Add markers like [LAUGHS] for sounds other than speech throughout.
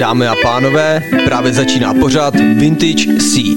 Dámy a pánové, právě začíná pořád Vintage C.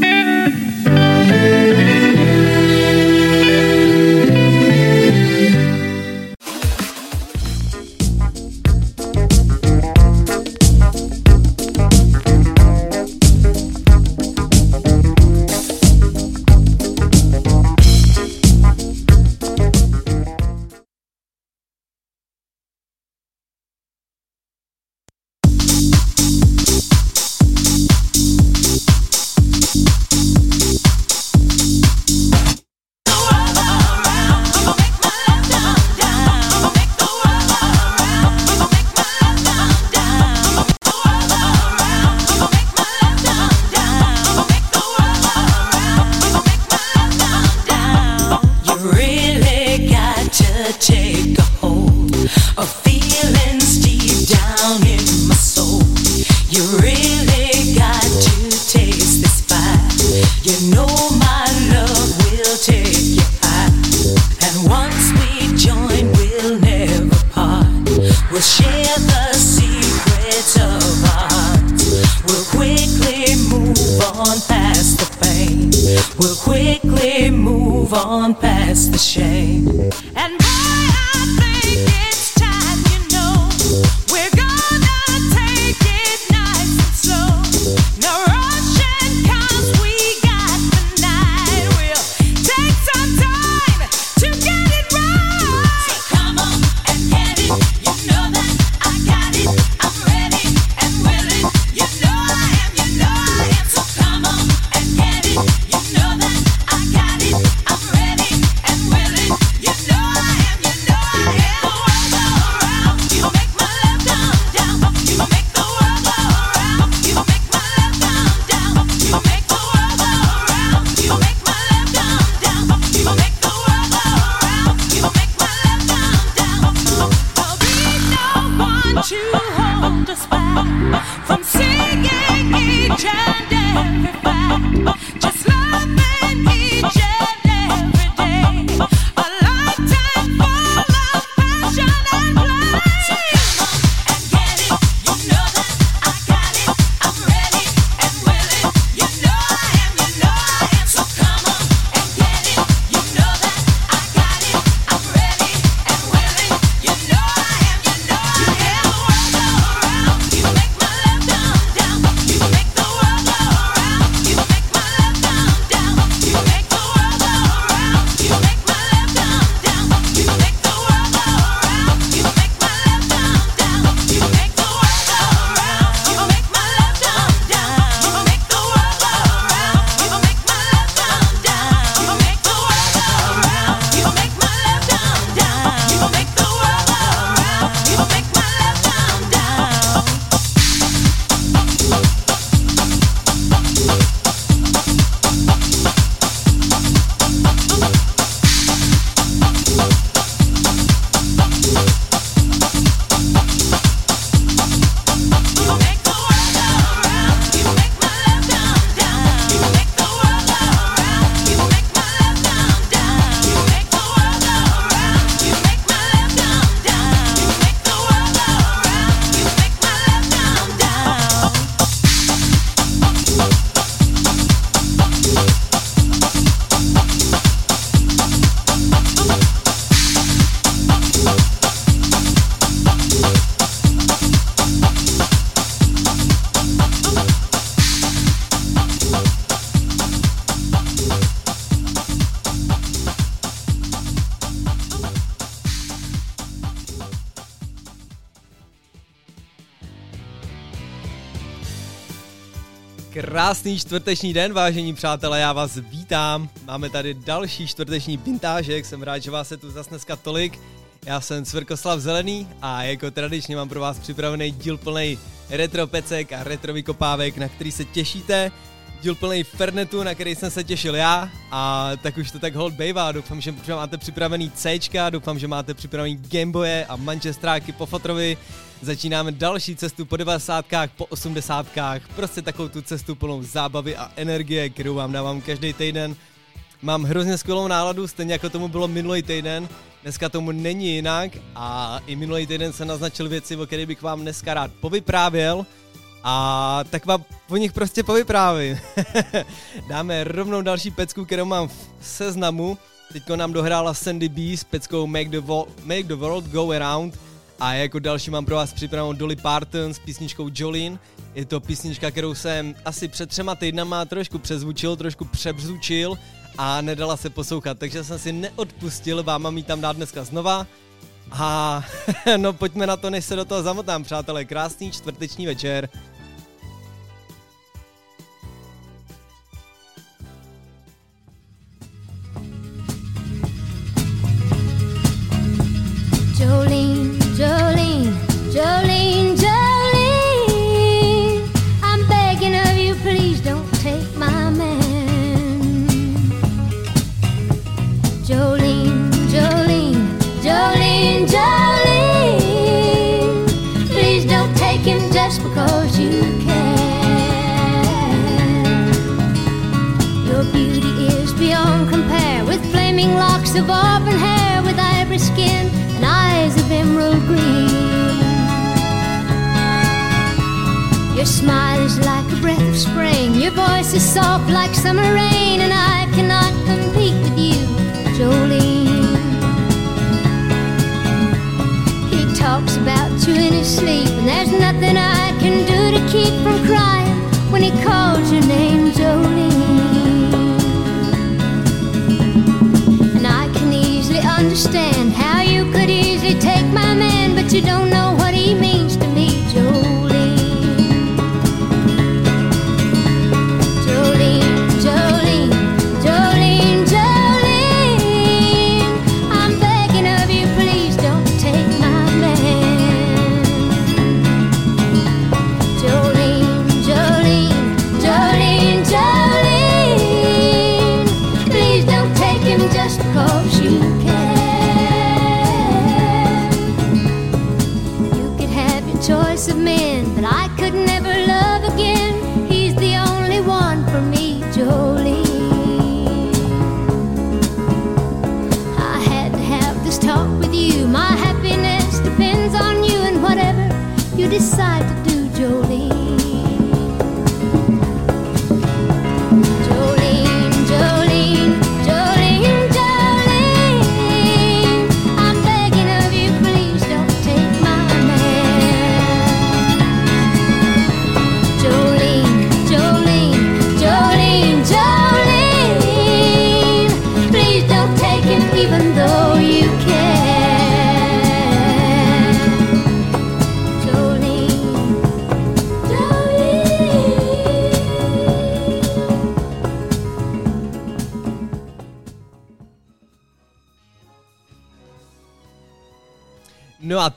Krásný čtvrteční den, vážení přátelé, já vás vítám. Máme tady další čtvrteční vintážek, jsem rád, že vás je tu zase dneska tolik. Já jsem Cvrkoslav Zelený a jako tradičně mám pro vás připravený díl plný retro pecek a retro vykopávek, na který se těšíte. Díl plný Fernetu, na který jsem se těšil já a tak už to tak hold bejvá. Doufám, že máte připravený C, doufám, že máte připravený Gameboye a Manchesteráky po fotrovi. Začínáme další cestu po 90. po 80. Prostě takovou tu cestu plnou zábavy a energie, kterou vám dávám každý týden. Mám hrozně skvělou náladu, stejně jako tomu bylo minulý týden. Dneska tomu není jinak a i minulý týden jsem naznačil věci, o kterých bych vám dneska rád povyprávěl. A tak vám o nich prostě povyprávím. [LAUGHS] Dáme rovnou další pecku, kterou mám v seznamu. Teďko nám dohrála Sandy B s peckou Make the, Vo- Make the World Go Around. A jako další mám pro vás připravenou Dolly Parton s písničkou Jolene. Je to písnička, kterou jsem asi před třema týdnama trošku přezvučil, trošku přebzučil a nedala se poslouchat, takže jsem si neodpustil vám mít tam dát dneska znova. A [LAUGHS] no pojďme na to, než se do toho zamotám, přátelé. Krásný čtvrteční večer.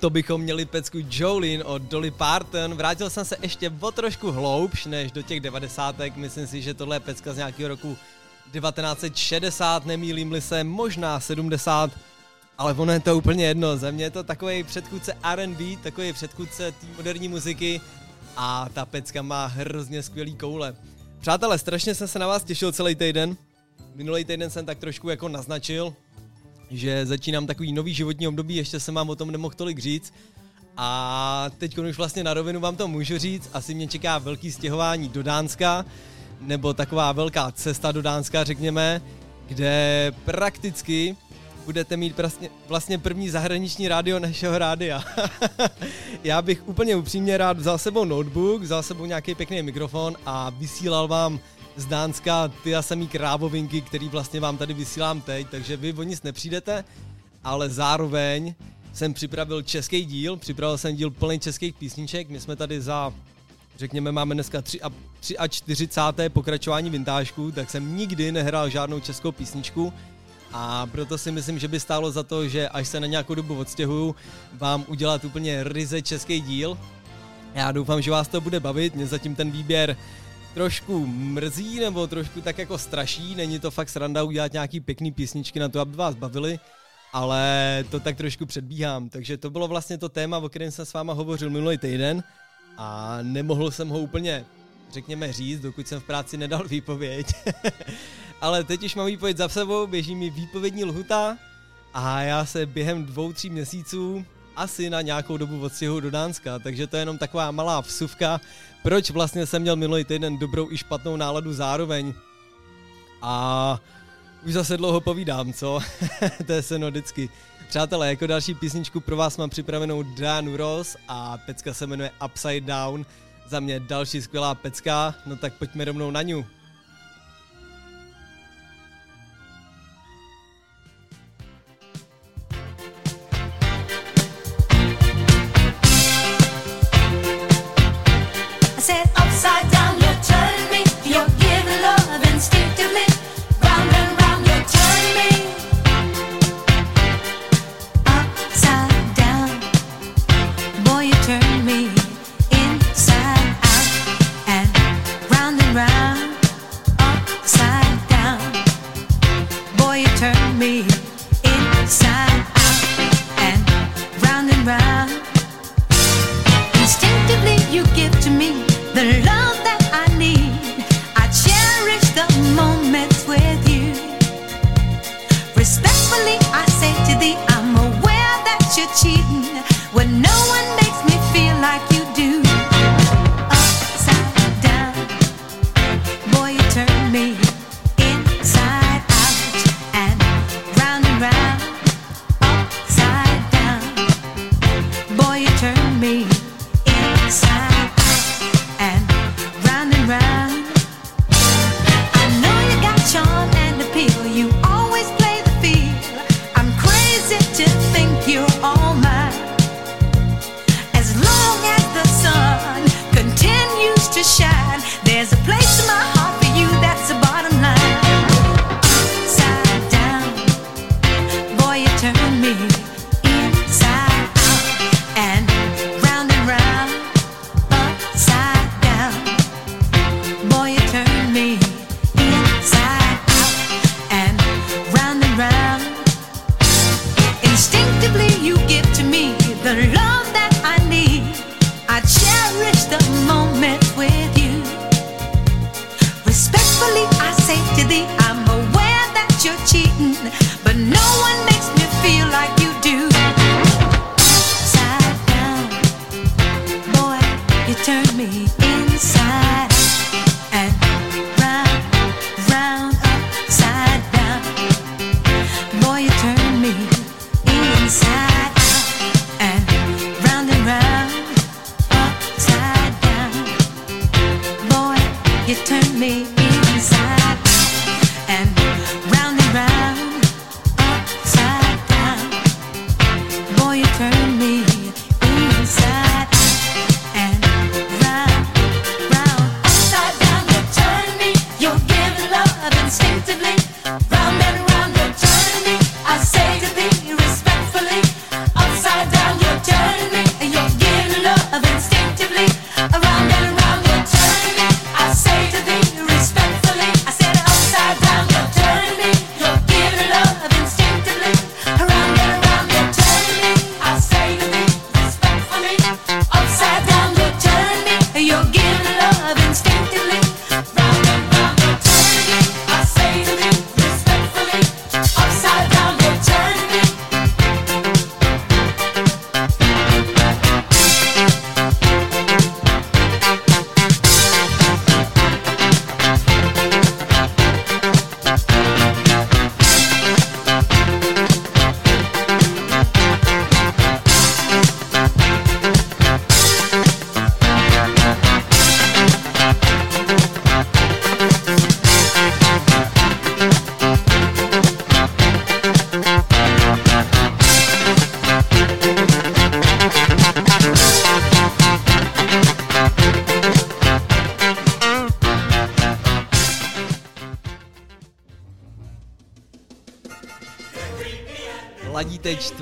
To bychom měli pecku Jolene od Dolly Parton. Vrátil jsem se ještě o trošku hloubš než do těch devadesátek. Myslím si, že tohle je pecka z nějakého roku 1960, nemýlím-li se, možná 70. Ale ono je to úplně jedno, za mě je to takový předchůdce R&B, takový předchůdce té moderní muziky a ta pecka má hrozně skvělý koule. Přátelé, strašně jsem se na vás těšil celý týden. Minulý týden jsem tak trošku jako naznačil, že začínám takový nový životní období, ještě jsem vám o tom nemohl tolik říct. A teď už vlastně na rovinu vám to můžu říct, asi mě čeká velký stěhování do Dánska, nebo taková velká cesta do Dánska, řekněme, kde prakticky budete mít vlastně, vlastně první zahraniční rádio našeho rádia. [LAUGHS] Já bych úplně upřímně rád vzal sebou notebook, vzal sebou nějaký pěkný mikrofon a vysílal vám z Dánska ty a samý krávovinky, který vlastně vám tady vysílám teď, takže vy o nic nepřijdete, ale zároveň jsem připravil český díl, připravil jsem díl plný českých písniček, my jsme tady za, řekněme, máme dneska 3 a, 3 a 40. pokračování vintážku, tak jsem nikdy nehrál žádnou českou písničku a proto si myslím, že by stálo za to, že až se na nějakou dobu odstěhuju, vám udělat úplně ryze český díl. Já doufám, že vás to bude bavit, mě zatím ten výběr trošku mrzí nebo trošku tak jako straší, není to fakt sranda udělat nějaký pěkný písničky na to, aby vás bavili, ale to tak trošku předbíhám, takže to bylo vlastně to téma, o kterém jsem s váma hovořil minulý týden a nemohl jsem ho úplně, řekněme, říct, dokud jsem v práci nedal výpověď. [LAUGHS] ale teď už mám výpověď za sebou, běží mi výpovědní lhuta a já se během dvou, tří měsíců asi na nějakou dobu odstěhu do Dánska, takže to je jenom taková malá vsuvka, proč vlastně jsem měl minulý týden dobrou i špatnou náladu zároveň. A už zase dlouho povídám, co? [LAUGHS] to je se no vždycky. Přátelé, jako další písničku pro vás mám připravenou Dan Ross a pecka se jmenuje Upside Down. Za mě další skvělá pecka, no tak pojďme rovnou na ňu. sunset upside down. You turn me, you're giving love and still.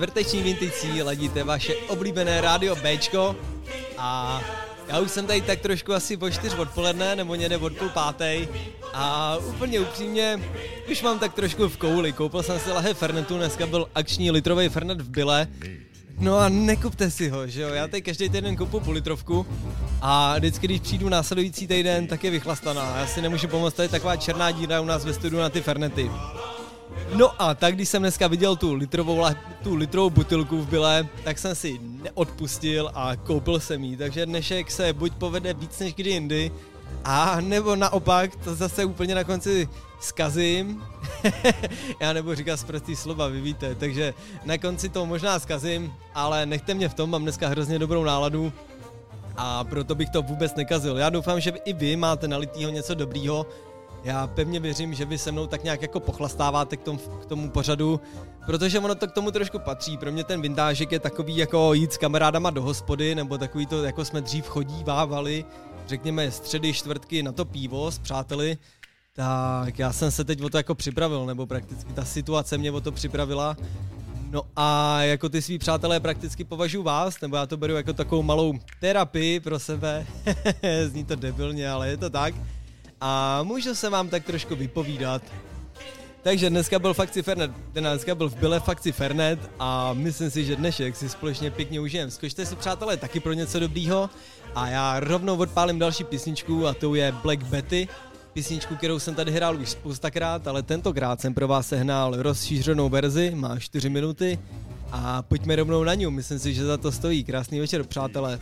Čtvrteční vinticí ladíte vaše oblíbené rádio Bčko a já už jsem tady tak trošku asi po čtyř odpoledne, nebo někde od půl pátej a úplně upřímně už mám tak trošku v kouli. Koupil jsem si lahe Fernetu, dneska byl akční litrový Fernet v Bile. No a nekupte si ho, že jo, já tady každý týden kupu půl litrovku a vždycky, když přijdu následující týden, tak je vychlastaná. Já si nemůžu pomoct, tady taková černá díra u nás ve studiu na ty Fernety. No a tak, když jsem dneska viděl tu litrovou, tu litrovou butilku v byle, tak jsem si neodpustil a koupil jsem ji. Takže dnešek se buď povede víc než kdy jindy, a nebo naopak, to zase úplně na konci zkazím. [LAUGHS] Já nebo říkat zprostý slova, vy víte. Takže na konci to možná zkazím, ale nechte mě v tom, mám dneska hrozně dobrou náladu a proto bych to vůbec nekazil. Já doufám, že i vy máte nalitýho něco dobrýho. Já pevně věřím, že vy se mnou tak nějak jako pochlastáváte k tomu, k tomu pořadu, protože ono to k tomu trošku patří. Pro mě ten vintážek je takový jako jít s kamarádama do hospody, nebo takový to, jako jsme dřív chodívávali, řekněme středy, čtvrtky na to pivo s přáteli, tak já jsem se teď o to jako připravil, nebo prakticky ta situace mě o to připravila. No a jako ty svý přátelé prakticky považuji vás, nebo já to beru jako takovou malou terapii pro sebe. [LAUGHS] Zní to debilně, ale je to tak. A můžu se vám tak trošku vypovídat. Takže dneska byl fakci Fernet, dneska byl v Byle fakci Fernet a myslím si, že dnešek si společně pěkně užijem. Zkušte si přátelé taky pro něco dobrýho a já rovnou odpálím další písničku a to je Black Betty, písničku, kterou jsem tady hrál už spoustakrát, ale tentokrát jsem pro vás sehnal rozšířenou verzi, má 4 minuty a pojďme rovnou na ní, myslím si, že za to stojí. Krásný večer, přátelé.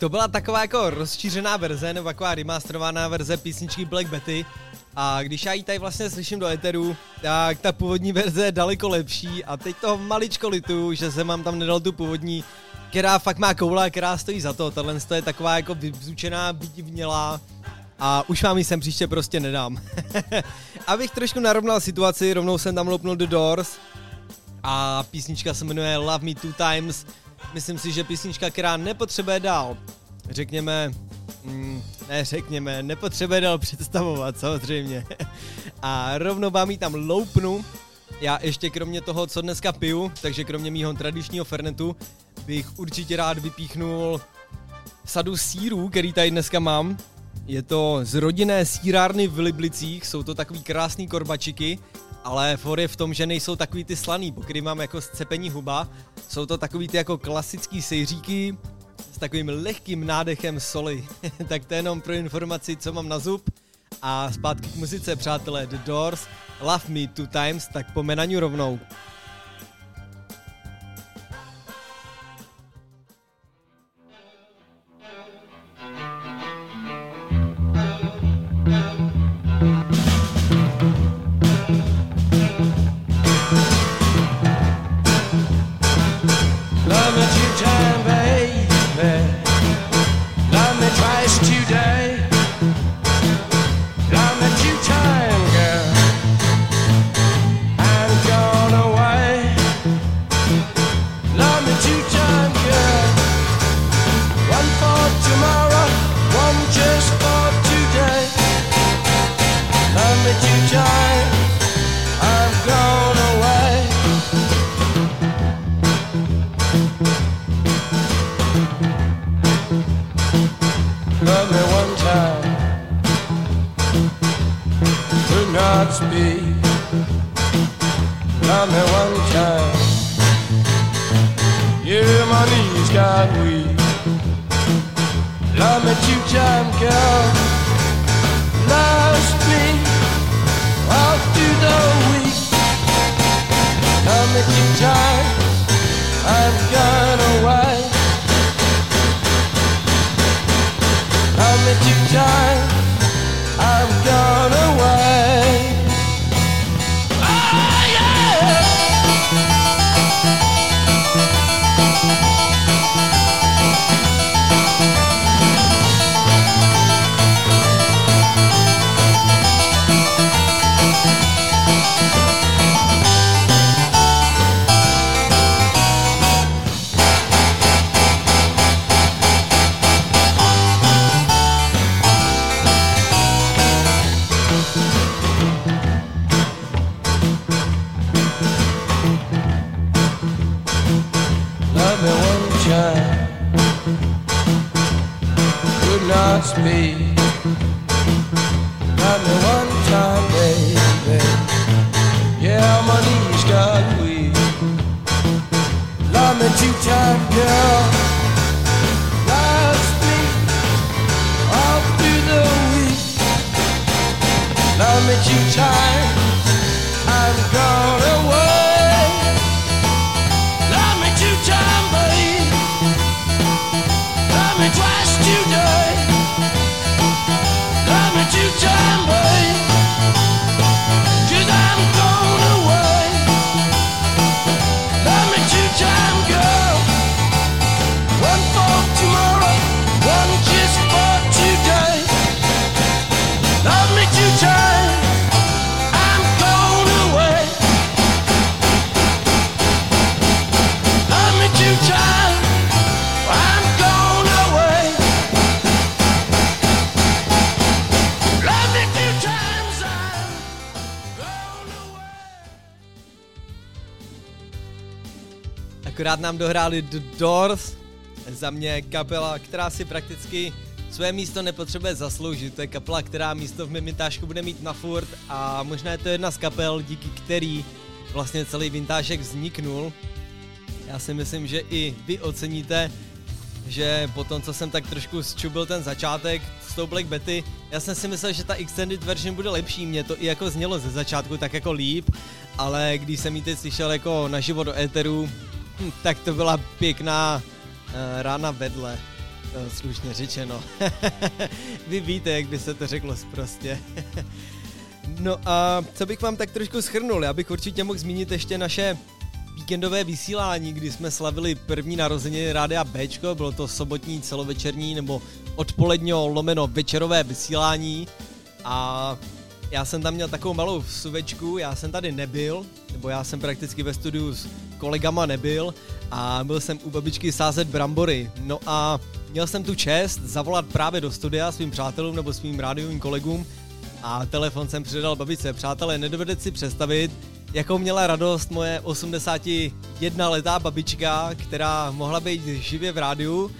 To byla taková jako rozšířená verze, nebo taková remasterovaná verze písničky Black Betty. A když já ji tady vlastně slyším do eteru, tak ta původní verze je daleko lepší a teď to maličko litu, že jsem mám tam nedal tu původní, která fakt má koule, která stojí za to. Tohle je taková jako vyzučená, vnělá a už vám ji sem příště prostě nedám. [LAUGHS] Abych trošku narovnal situaci, rovnou jsem tam loupnul The Doors a písnička se jmenuje Love Me Two Times. Myslím si, že písnička, která nepotřebuje dál, řekněme, mm, ne řekněme, nepotřebuje dál představovat, samozřejmě. [LAUGHS] a rovnou vám ji tam loupnu, já ještě kromě toho, co dneska piju, takže kromě mýho tradičního fernetu, bych určitě rád vypíchnul sadu sírů, který tady dneska mám. Je to z rodinné sírárny v Liblicích, jsou to takový krásný korbačiky, ale for je v tom, že nejsou takový ty slaný, po který mám jako scepení huba. Jsou to takový ty jako klasický sejříky s takovým lehkým nádechem soli. [LAUGHS] tak to je jenom pro informaci, co mám na zub. A zpátky k muzice, přátelé, The Doors, Love Me Two Times, tak po menaniu rovnou. Akorát nám dohráli The Doors, za mě kapela, která si prakticky své místo nepotřebuje zasloužit. To je kapela, která místo v Mimitášku bude mít na furt a možná je to jedna z kapel, díky který vlastně celý vintážek vzniknul. Já si myslím, že i vy oceníte, že po tom, co jsem tak trošku zčubil ten začátek s tou Black Betty, já jsem si myslel, že ta extended version bude lepší, mě to i jako znělo ze začátku tak jako líp, ale když jsem ji teď slyšel jako naživo do éteru, Hm, tak to byla pěkná uh, rána vedle, uh, slušně řečeno. [LAUGHS] Vy víte, jak by se to řeklo prostě. [LAUGHS] no a co bych vám tak trošku schrnul, já bych určitě mohl zmínit ještě naše víkendové vysílání, kdy jsme slavili první narozeniny Rádia Bčko, bylo to sobotní celovečerní nebo odpoledňo lomeno večerové vysílání a já jsem tam měl takovou malou suvečku, já jsem tady nebyl, nebo já jsem prakticky ve studiu kolegama nebyl a byl jsem u babičky sázet brambory. No a měl jsem tu čest zavolat právě do studia svým přátelům nebo svým rádiovým kolegům a telefon jsem předal babičce. Přátelé, nedovedete si představit, jakou měla radost moje 81 letá babička, která mohla být živě v rádiu,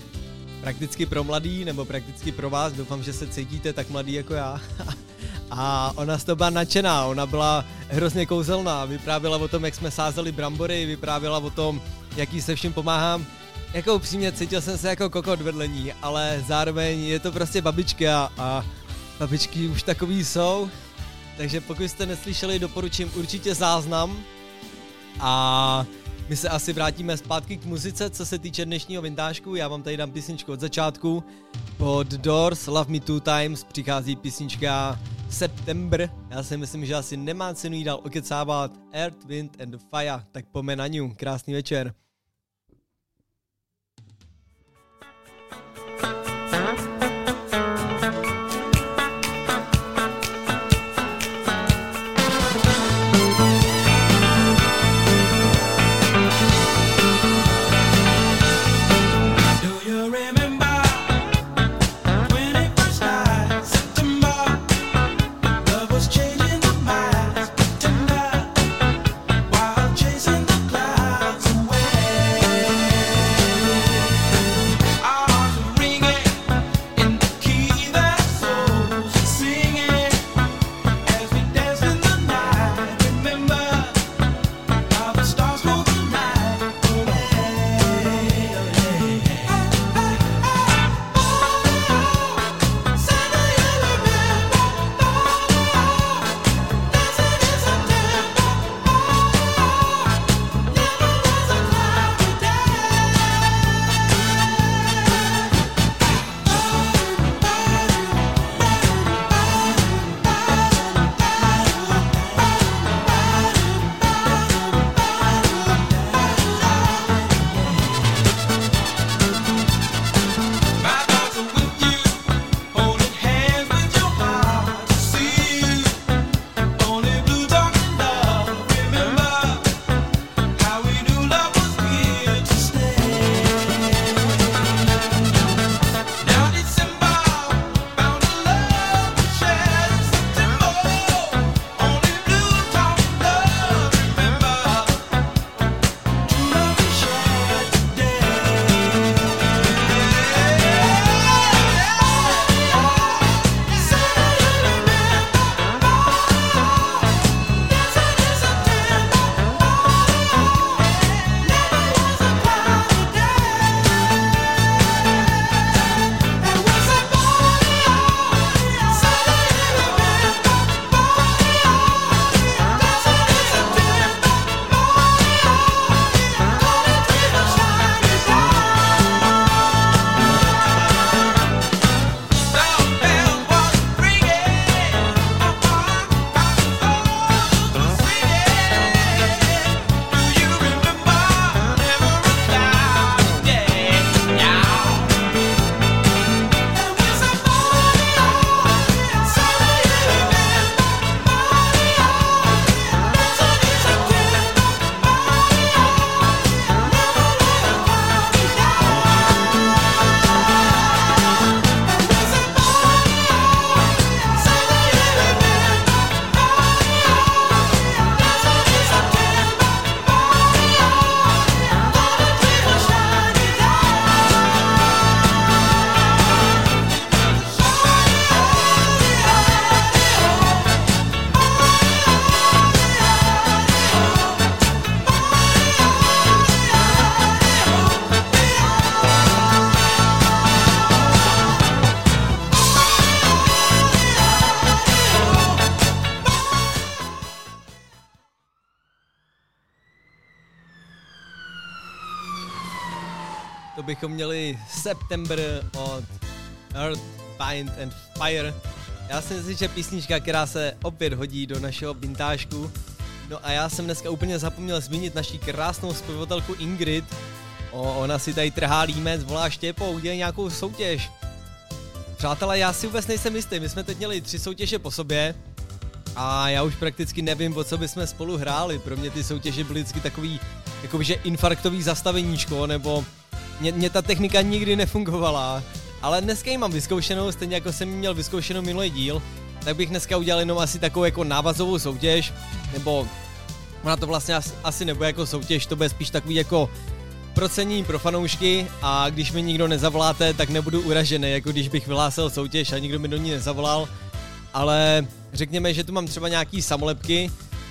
prakticky pro mladý, nebo prakticky pro vás, doufám, že se cítíte tak mladý jako já. [LAUGHS] A ona z toho byla nadšená, ona byla hrozně kouzelná, vyprávěla o tom, jak jsme sázeli brambory, vyprávěla o tom, jaký se vším pomáhám. Jako upřímně cítil jsem se jako kokot vedle ní, ale zároveň je to prostě babička a babičky už takový jsou. Takže pokud jste neslyšeli, doporučím určitě záznam. A my se asi vrátíme zpátky k muzice, co se týče dnešního vintážku. Já vám tady dám písničku od začátku. Pod Doors Love Me Two Times přichází písnička September. Já si myslím, že asi nemá cenu jí dál okecávat. Earth, Wind and Fire. Tak pome na ňu. Krásný večer. Bychom měli September od Earth, Bind and Fire. Já si myslím, že písnička, která se opět hodí do našeho bintážku. No a já jsem dneska úplně zapomněl zmínit naší krásnou zpěvatelku Ingrid. O, ona si tady trhá límec, volá Štěpo, udělej nějakou soutěž. Přátelé, já si vůbec nejsem jistý, my jsme teď měli tři soutěže po sobě a já už prakticky nevím, o co bychom spolu hráli. Pro mě ty soutěže byly vždycky takový, jakože infarktový zastaveníčko, nebo mě, mě ta technika nikdy nefungovala. Ale dneska ji mám vyzkoušenou, stejně jako jsem měl vyzkoušenou minulý díl, tak bych dneska udělal jenom asi takovou jako návazovou soutěž, nebo ona to vlastně asi, asi nebude jako soutěž, to bude spíš takový jako procení pro fanoušky a když mi nikdo nezavoláte, tak nebudu uražený, jako když bych vyhlásil soutěž a nikdo mi do ní nezavolal. Ale řekněme, že tu mám třeba nějaký samolepky,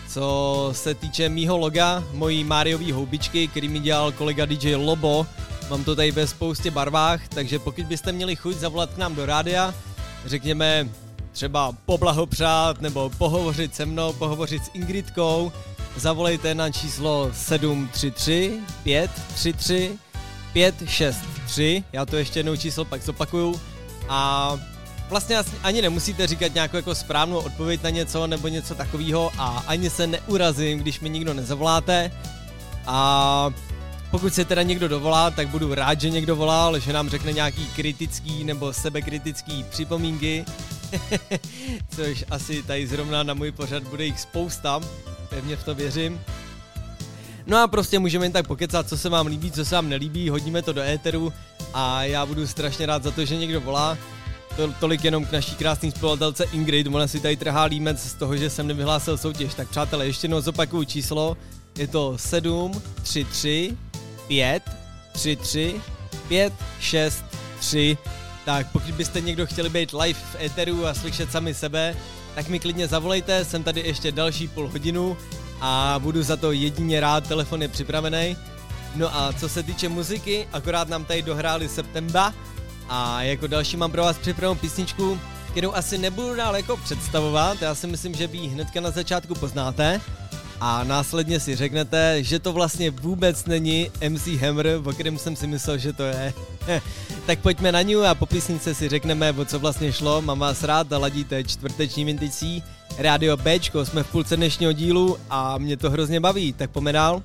co se týče mýho loga, mojí Mariový houbičky, který mi dělal kolega DJ Lobo. Mám to tady ve spoustě barvách, takže pokud byste měli chuť zavolat k nám do rádia, řekněme třeba poblahopřát nebo pohovořit se mnou, pohovořit s Ingridkou, zavolejte na číslo 733 533 563, já to ještě jednou číslo pak zopakuju. A vlastně ani nemusíte říkat nějakou jako správnou odpověď na něco nebo něco takového a ani se neurazím, když mi nikdo nezavoláte. A pokud se teda někdo dovolá, tak budu rád, že někdo volal, že nám řekne nějaký kritický nebo sebekritický připomínky, [LAUGHS] což asi tady zrovna na můj pořad bude jich spousta, pevně v to věřím. No a prostě můžeme jen tak pokecat, co se vám líbí, co se vám nelíbí, hodíme to do éteru a já budu strašně rád za to, že někdo volá. To, tolik jenom k naší krásné spolatelce Ingrid, ona si tady trhá límec z toho, že jsem nevyhlásil soutěž. Tak přátelé, ještě jednou zopakuju číslo, je to 7, 3, 3, 5, 3, 3, 5, 6, 3. Tak pokud byste někdo chtěli být live v éteru a slyšet sami sebe, tak mi klidně zavolejte, jsem tady ještě další půl hodinu a budu za to jedině rád, telefon je připravený. No a co se týče muziky, akorát nám tady dohráli Septemba a jako další mám pro vás připravenou písničku, kterou asi nebudu dál jako představovat, já si myslím, že vy ji hnedka na začátku poznáte a následně si řeknete, že to vlastně vůbec není MC Hammer, o kterém jsem si myslel, že to je. [LAUGHS] tak pojďme na ní a po písnice si řekneme, o co vlastně šlo. Mám vás rád a ladíte čtvrteční vinticí. Rádio Bčko, jsme v půlce dnešního dílu a mě to hrozně baví, tak pojďme dál.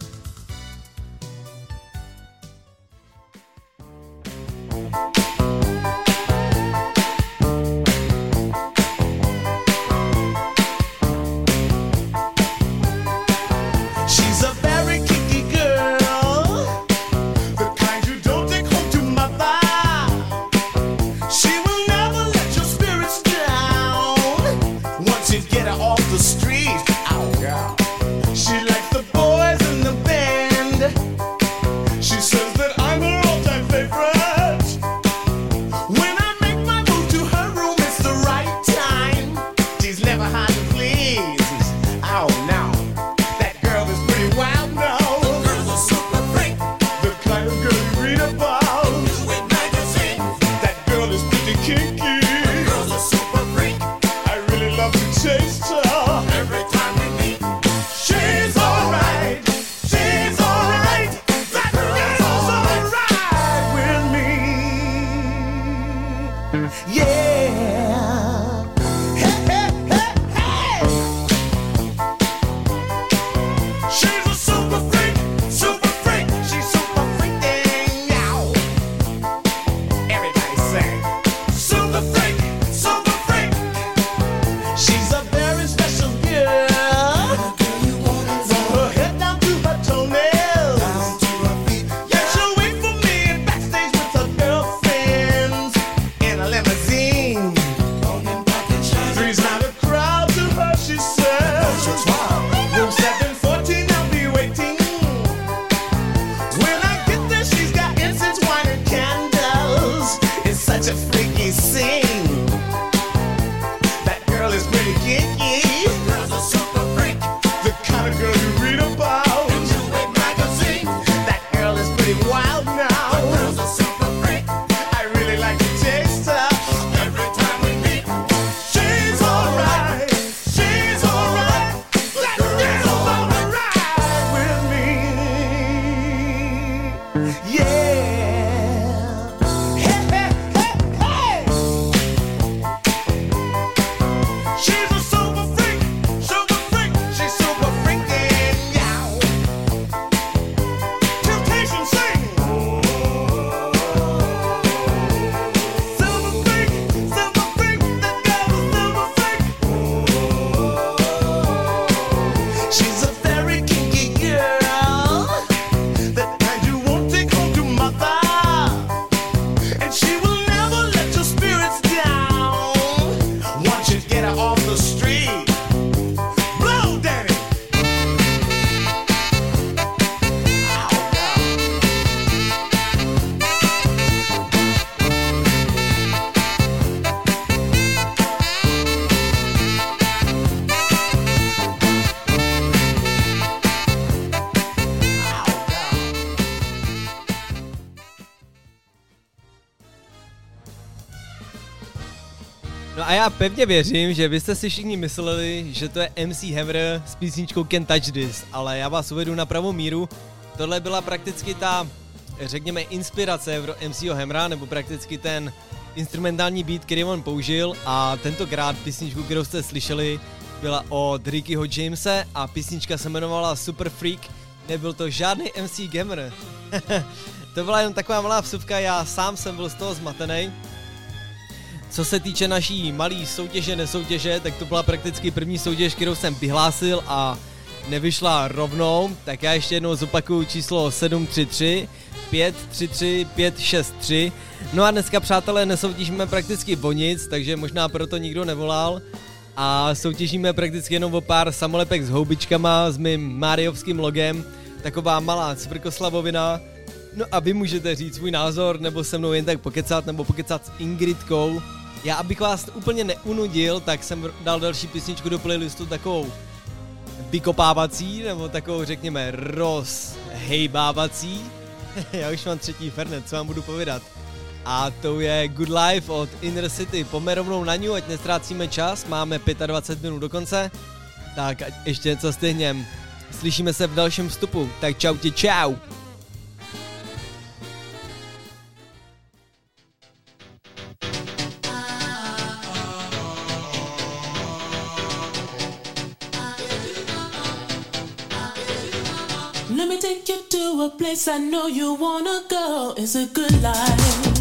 Já pevně věřím, že vy jste si všichni mysleli, že to je MC Hammer s písničkou Can Touch This, ale já vás uvedu na pravou míru. Tohle byla prakticky ta, řekněme, inspirace pro MCho Hamra, nebo prakticky ten instrumentální beat, který on použil a tentokrát písničku, kterou jste slyšeli, byla od Rickyho Jamese a písnička se jmenovala Super Freak. Nebyl to žádný MC Gamer. [LAUGHS] to byla jen taková malá vsuvka, já sám jsem byl z toho zmatený. Co se týče naší malé soutěže, nesoutěže, tak to byla prakticky první soutěž, kterou jsem vyhlásil a nevyšla rovnou, tak já ještě jednou zopakuju číslo 733 533 563. No a dneska, přátelé, nesoutěžíme prakticky o nic, takže možná proto nikdo nevolal. A soutěžíme prakticky jenom o pár samolepek s houbičkama, s mým Mariovským logem. Taková malá cvrkoslavovina. No a vy můžete říct svůj názor, nebo se mnou jen tak pokecat, nebo pokecat s Ingridkou. Já, abych vás úplně neunudil, tak jsem dal další písničku do playlistu takovou vykopávací, nebo takovou, řekněme, rozhejbávací. [LAUGHS] Já už mám třetí fernet, co vám budu povědat. A to je Good Life od Inner City. Pome rovnou na ňu, ať nestrácíme čas, máme 25 minut do konce. Tak ještě něco stihněm. Slyšíme se v dalším vstupu, tak čau ti čau. I know you wanna go. It's a good life.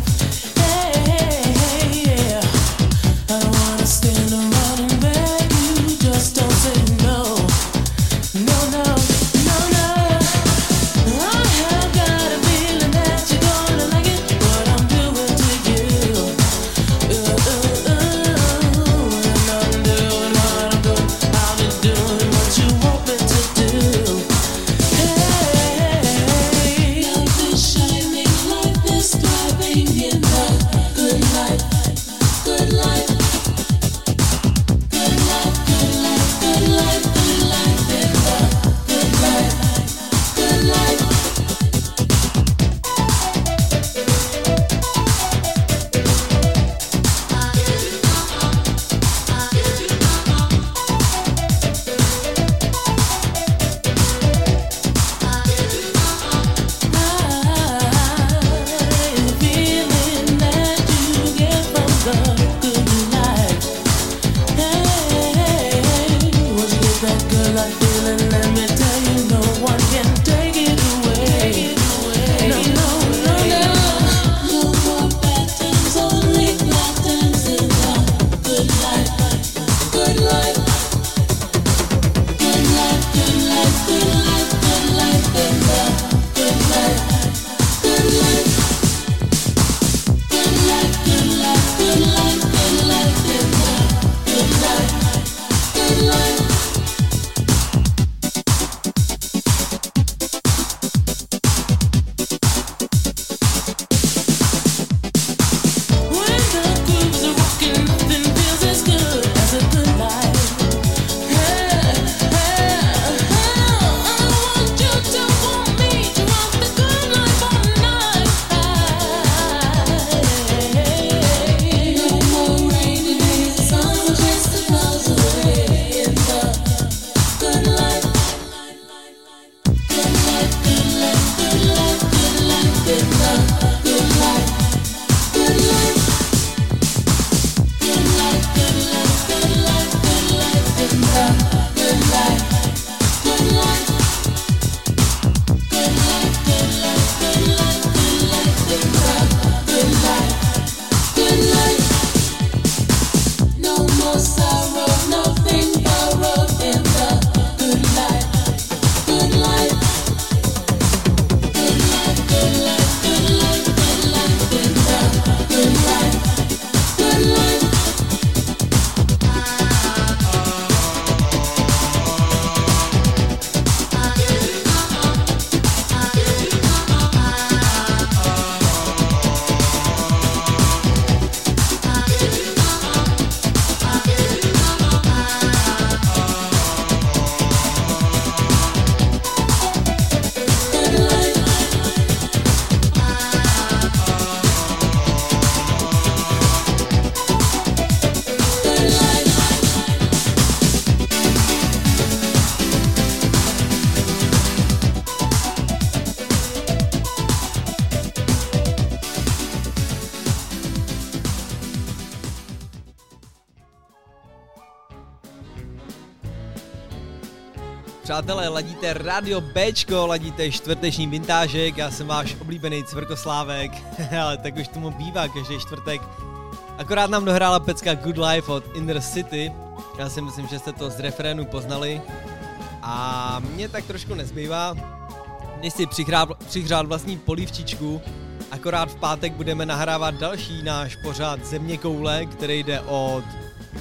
Přátelé, ladíte Radio Bčko, ladíte čtvrteční vintážek, já jsem váš oblíbený Cvrkoslávek, [LAUGHS] ale tak už tomu bývá každý čtvrtek. Akorát nám dohrála pecka Good Life od Inner City, já si myslím, že jste to z refrénu poznali. A mě tak trošku nezbývá, než si přihrát, přihrát vlastní polivčičku, akorát v pátek budeme nahrávat další náš pořád Země koule, který jde od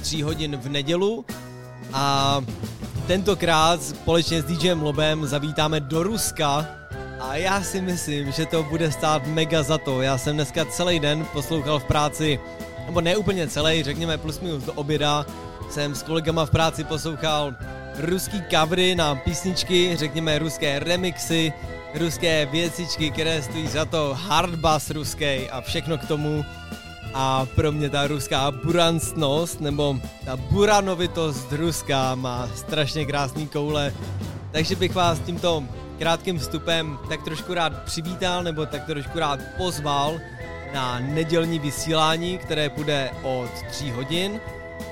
3 hodin v nedělu a tentokrát společně s DJem Lobem zavítáme do Ruska a já si myslím, že to bude stát mega za to. Já jsem dneska celý den poslouchal v práci, nebo ne úplně celý, řekněme plus minus do oběda, jsem s kolegama v práci poslouchal ruský covery na písničky, řekněme ruské remixy, ruské věcičky, které stojí za to, hardbass ruský a všechno k tomu a pro mě ta ruská buranstnost nebo ta buranovitost ruská má strašně krásný koule. Takže bych vás tímto krátkým vstupem tak trošku rád přivítal nebo tak trošku rád pozval na nedělní vysílání, které bude od 3 hodin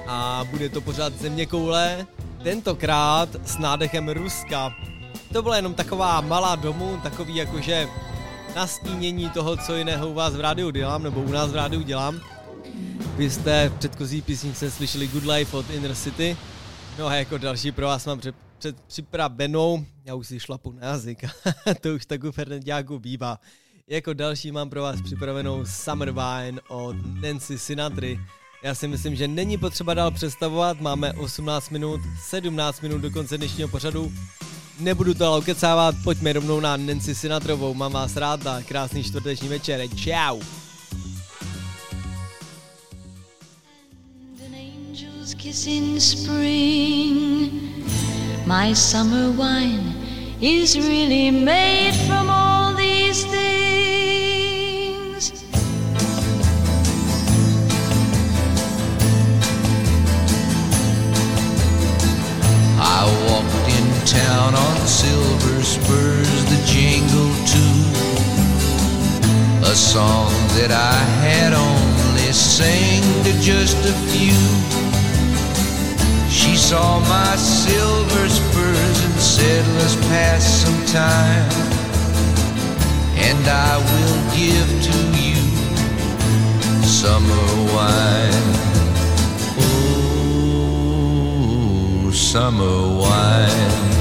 a bude to pořád země koule, tentokrát s nádechem Ruska. To byla jenom taková malá domů, takový jakože nastínění toho, co jiného u vás v rádiu dělám, nebo u nás v rádiu dělám. Vy jste v předchozí písničce slyšeli Good Life od Inner City. No a jako další pro vás mám před, před připravenou, já už si šlapu na jazyk, [LAUGHS] to už tak u Fernandiáku bývá. Jako další mám pro vás připravenou Summer Wine od Nancy Sinatry. Já si myslím, že není potřeba dál představovat, máme 18 minut, 17 minut do konce dnešního pořadu Nebudu to ale ukecávat, pojďme rovnou na Nancy Sinatrovou. Mám vás rád a krásný čtvrteční večer. Kiss in spring. My summer wine is really made from all these things. I walked in town on silver spurs that jingle too. A song that I had only sang to just a few. She saw my silver spurs and said, Let's pass some time. And I will give to you summer wine. Oh, summer wine.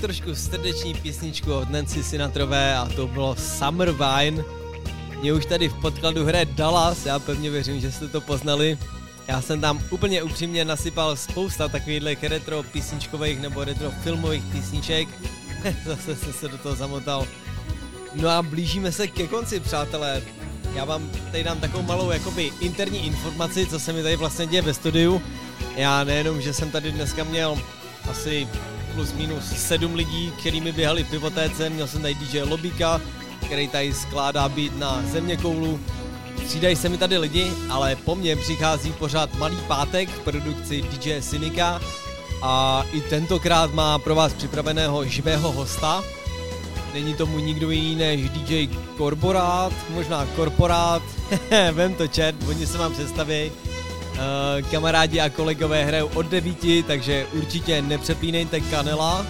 trošku srdeční písničku od Nancy Sinatrové a to bylo Summer Wine. Mě už tady v podkladu hraje Dallas, já pevně věřím, že jste to poznali. Já jsem tam úplně upřímně nasypal spousta takových retro písničkových nebo retro filmových písniček. [LAUGHS] Zase jsem se do toho zamotal. No a blížíme se ke konci, přátelé. Já vám tady dám takovou malou jakoby interní informaci, co se mi tady vlastně děje ve studiu. Já nejenom, že jsem tady dneska měl asi plus minus sedm lidí, kterými běhali v pivotéce, měl jsem tady DJ Lobika, který tady skládá být na země koulu. Střídají se mi tady lidi, ale po mně přichází pořád Malý pátek v produkci DJ Synika a i tentokrát má pro vás připraveného živého hosta. Není tomu nikdo jiný než DJ Korporát, možná Korporát, [LAUGHS] vem to čert, oni se vám představí. Uh, kamarádi a kolegové hrajou od 9, takže určitě nepřepínejte kanela.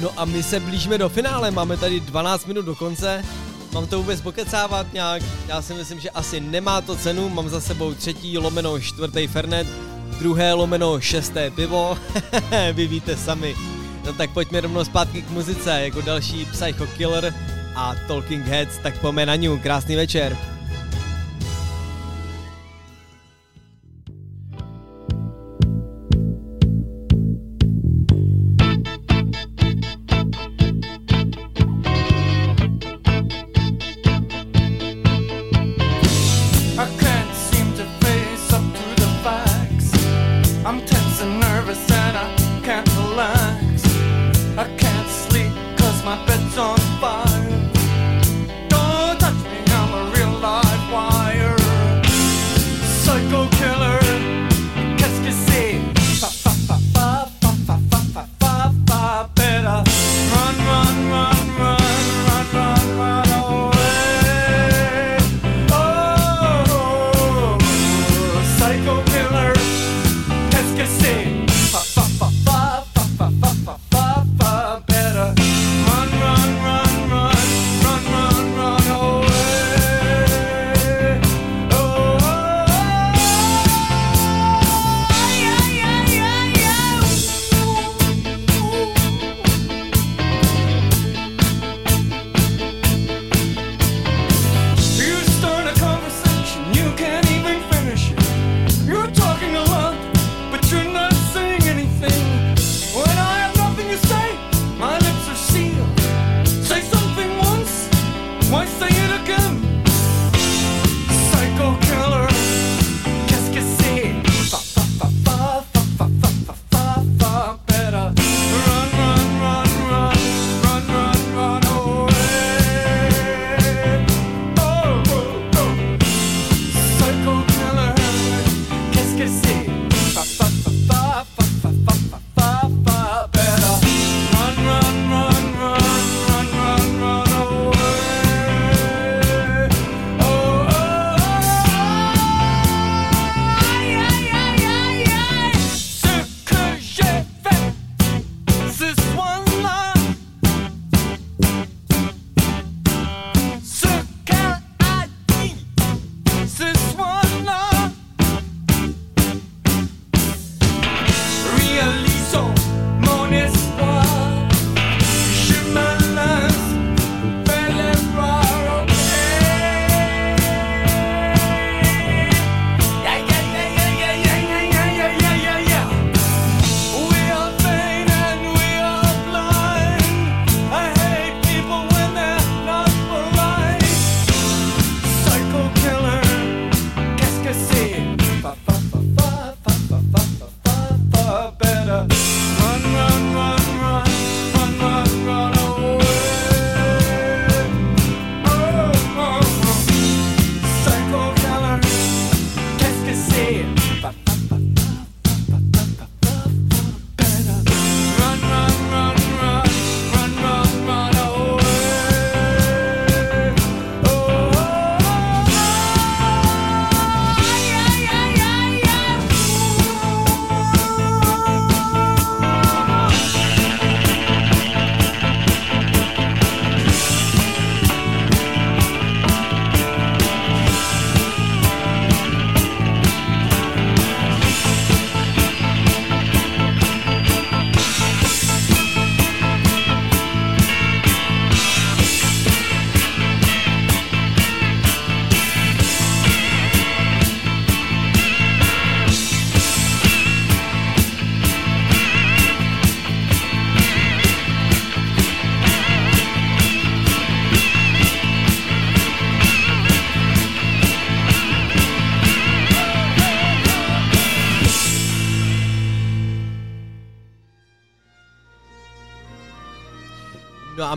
No a my se blížíme do finále, máme tady 12 minut do konce. Mám to vůbec pokecávat nějak? Já si myslím, že asi nemá to cenu, mám za sebou třetí lomeno čtvrtý Fernet, druhé lomeno šesté pivo, [LAUGHS] vy víte sami. No tak pojďme rovnou zpátky k muzice, jako další Psycho Killer a Talking Heads, tak pojďme na ní, krásný večer.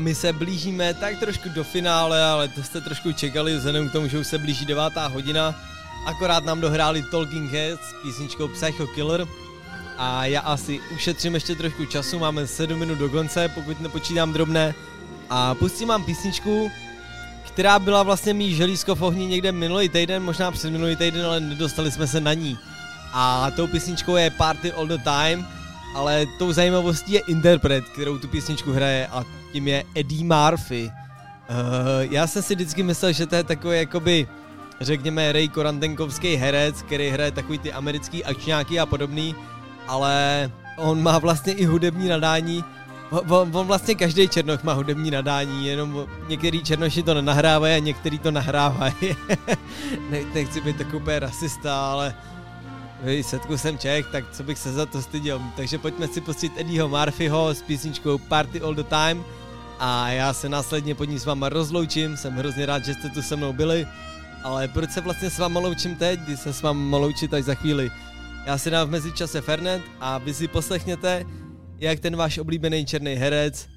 My se blížíme tak trošku do finále, ale to jste trošku čekali vzhledem k tomu, že už se blíží devátá hodina. Akorát nám dohráli Talking Heads s písničkou Psycho Killer. A já asi ušetřím ještě trošku času, máme 7 minut do konce, pokud nepočítám drobné. A pustím vám písničku, která byla vlastně mý želízko v ohni někde minulý týden, možná před minulý týden, ale nedostali jsme se na ní. A tou písničkou je Party All The Time, ale tou zajímavostí je interpret, kterou tu písničku hraje a tím je Eddie Murphy. Uh, já jsem si vždycky myslel, že to je takový jakoby, řekněme, Ray Korantenkovský herec, který hraje takový ty americký akčňáky a podobný, ale on má vlastně i hudební nadání, On, on vlastně každý černoch má hudební nadání, jenom některý černoši to nenahrávají a některý to nahrávají. [LAUGHS] ne, nechci být takový rasista, ale setku jsem Čech, tak co bych se za to styděl. Takže pojďme si pustit Eddieho Murphyho s písničkou Party All The Time a já se následně pod ní s váma rozloučím, jsem hrozně rád, že jste tu se mnou byli, ale proč se vlastně s váma loučím teď, když se s váma loučit až za chvíli. Já si dám v mezičase Fernet a vy si poslechněte, jak ten váš oblíbený černý herec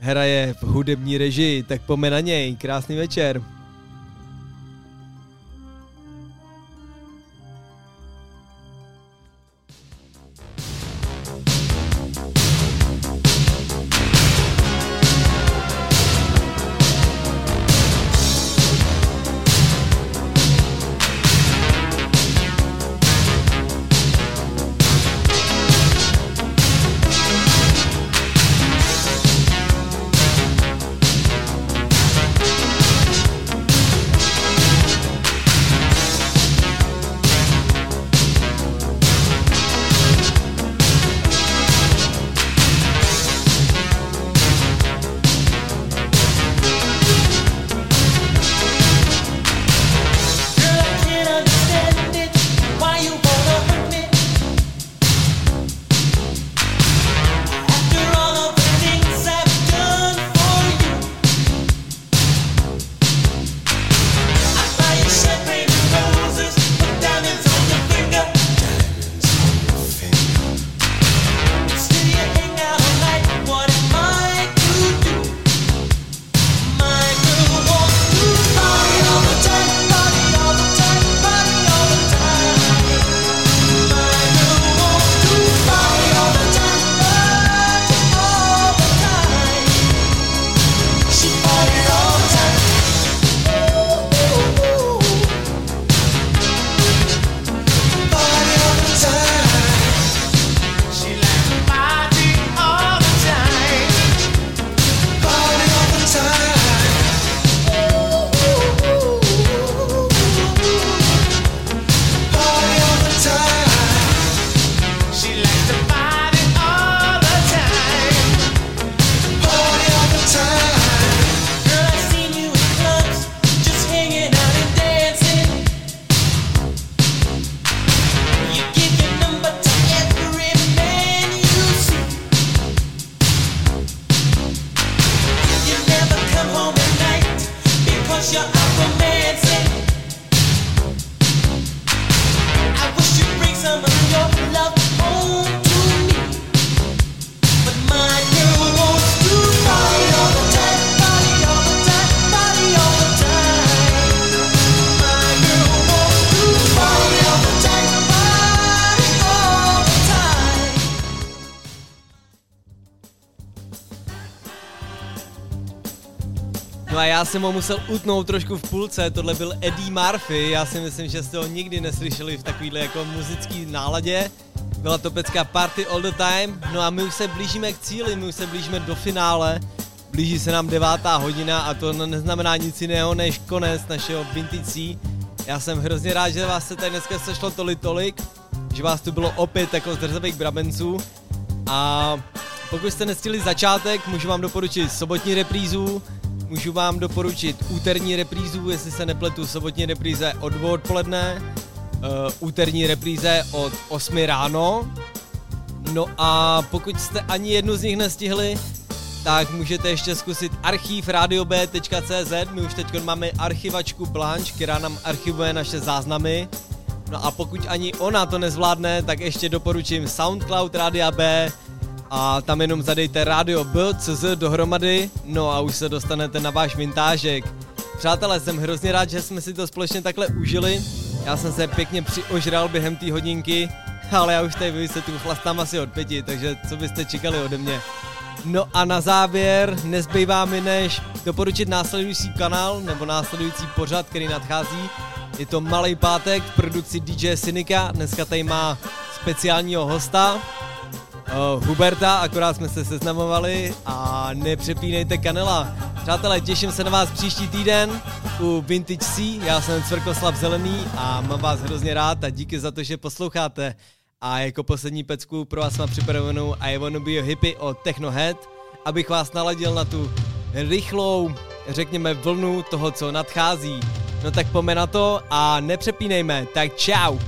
hraje v hudební režii, tak pome na něj. Krásný večer. Jsem ho musel utnout trošku v půlce, tohle byl Eddie Murphy, já si myslím, že jste ho nikdy neslyšeli v takovýhle jako muzický náladě. Byla to pecka Party All The Time, no a my už se blížíme k cíli, my už se blížíme do finále, blíží se nám devátá hodina a to neznamená nic jiného než konec našeho vintage. Já jsem hrozně rád, že vás se tady dneska sešlo tolik tolik, že vás tu bylo opět jako z brabenců. A pokud jste nestihli začátek, můžu vám doporučit sobotní reprízu, Můžu vám doporučit úterní reprízu, jestli se nepletu, sobotní repríze od dvou odpoledne, uh, úterní repríze od 8 ráno. No a pokud jste ani jednu z nich nestihli, tak můžete ještě zkusit archiv radiob.cz, my už teď máme archivačku Blanche, která nám archivuje naše záznamy. No a pokud ani ona to nezvládne, tak ještě doporučím Soundcloud Radia B, a tam jenom zadejte rádio B.cz dohromady, no a už se dostanete na váš vintážek. Přátelé, jsem hrozně rád, že jsme si to společně takhle užili. Já jsem se pěkně přiožral během té hodinky, ale já už tady vysvětlu chlastám asi od pěti, takže co byste čekali ode mě. No a na závěr nezbývá mi než doporučit následující kanál nebo následující pořad, který nadchází. Je to Malý pátek v produkci DJ Synika. Dneska tady má speciálního hosta, uh, Huberta, akorát jsme se seznamovali a nepřepínejte kanela. Přátelé, těším se na vás příští týden u Vintage C. Já jsem Cvrkoslav Zelený a mám vás hrozně rád a díky za to, že posloucháte. A jako poslední pecku pro vás mám připravenou I Wanna Be a Hippie od Technohead, abych vás naladil na tu rychlou, řekněme, vlnu toho, co nadchází. No tak pome na to a nepřepínejme, tak čau!